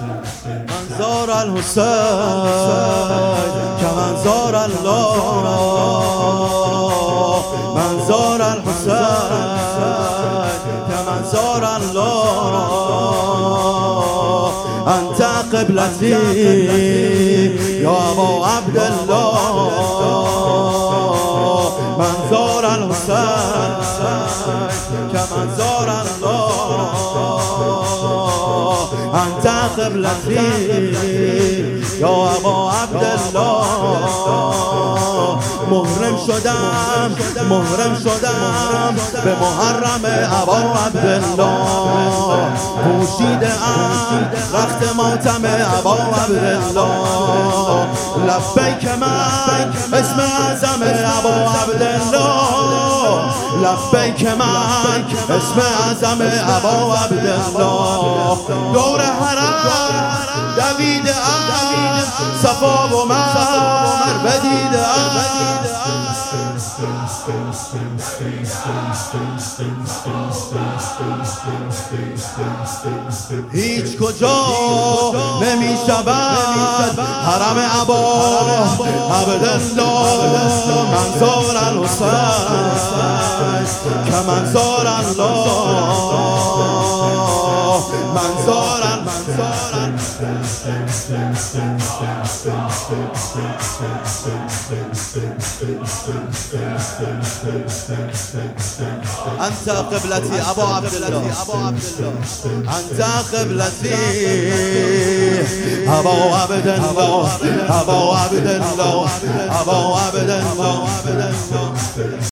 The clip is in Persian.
منظار الحسین. که منظار الله. منظار الحسین. که منظار الله. انت قبلتی. یا ابا عبدالله. منظار الحسین. که منظار الله. انت قبلتی یا ابا عبدالله. محرم شدم محرم شدم. به محرم ابا عبدالله. پوشیده ام رخت ماتم ابا عبدالله. لبیک من اسم اعظم ابا عبدالله. لبیک من اسم اعظم ابا عبدالله. دور حرم دویده ام صفا و مر بدیده هیچ کجا نمی شود حرم عبا عبدالله. منظار الحسین منظار الله. انت قبلتي ابو عبد الله انت قبلتي ابو عبد الله ابو عبد الله ابو عبد الله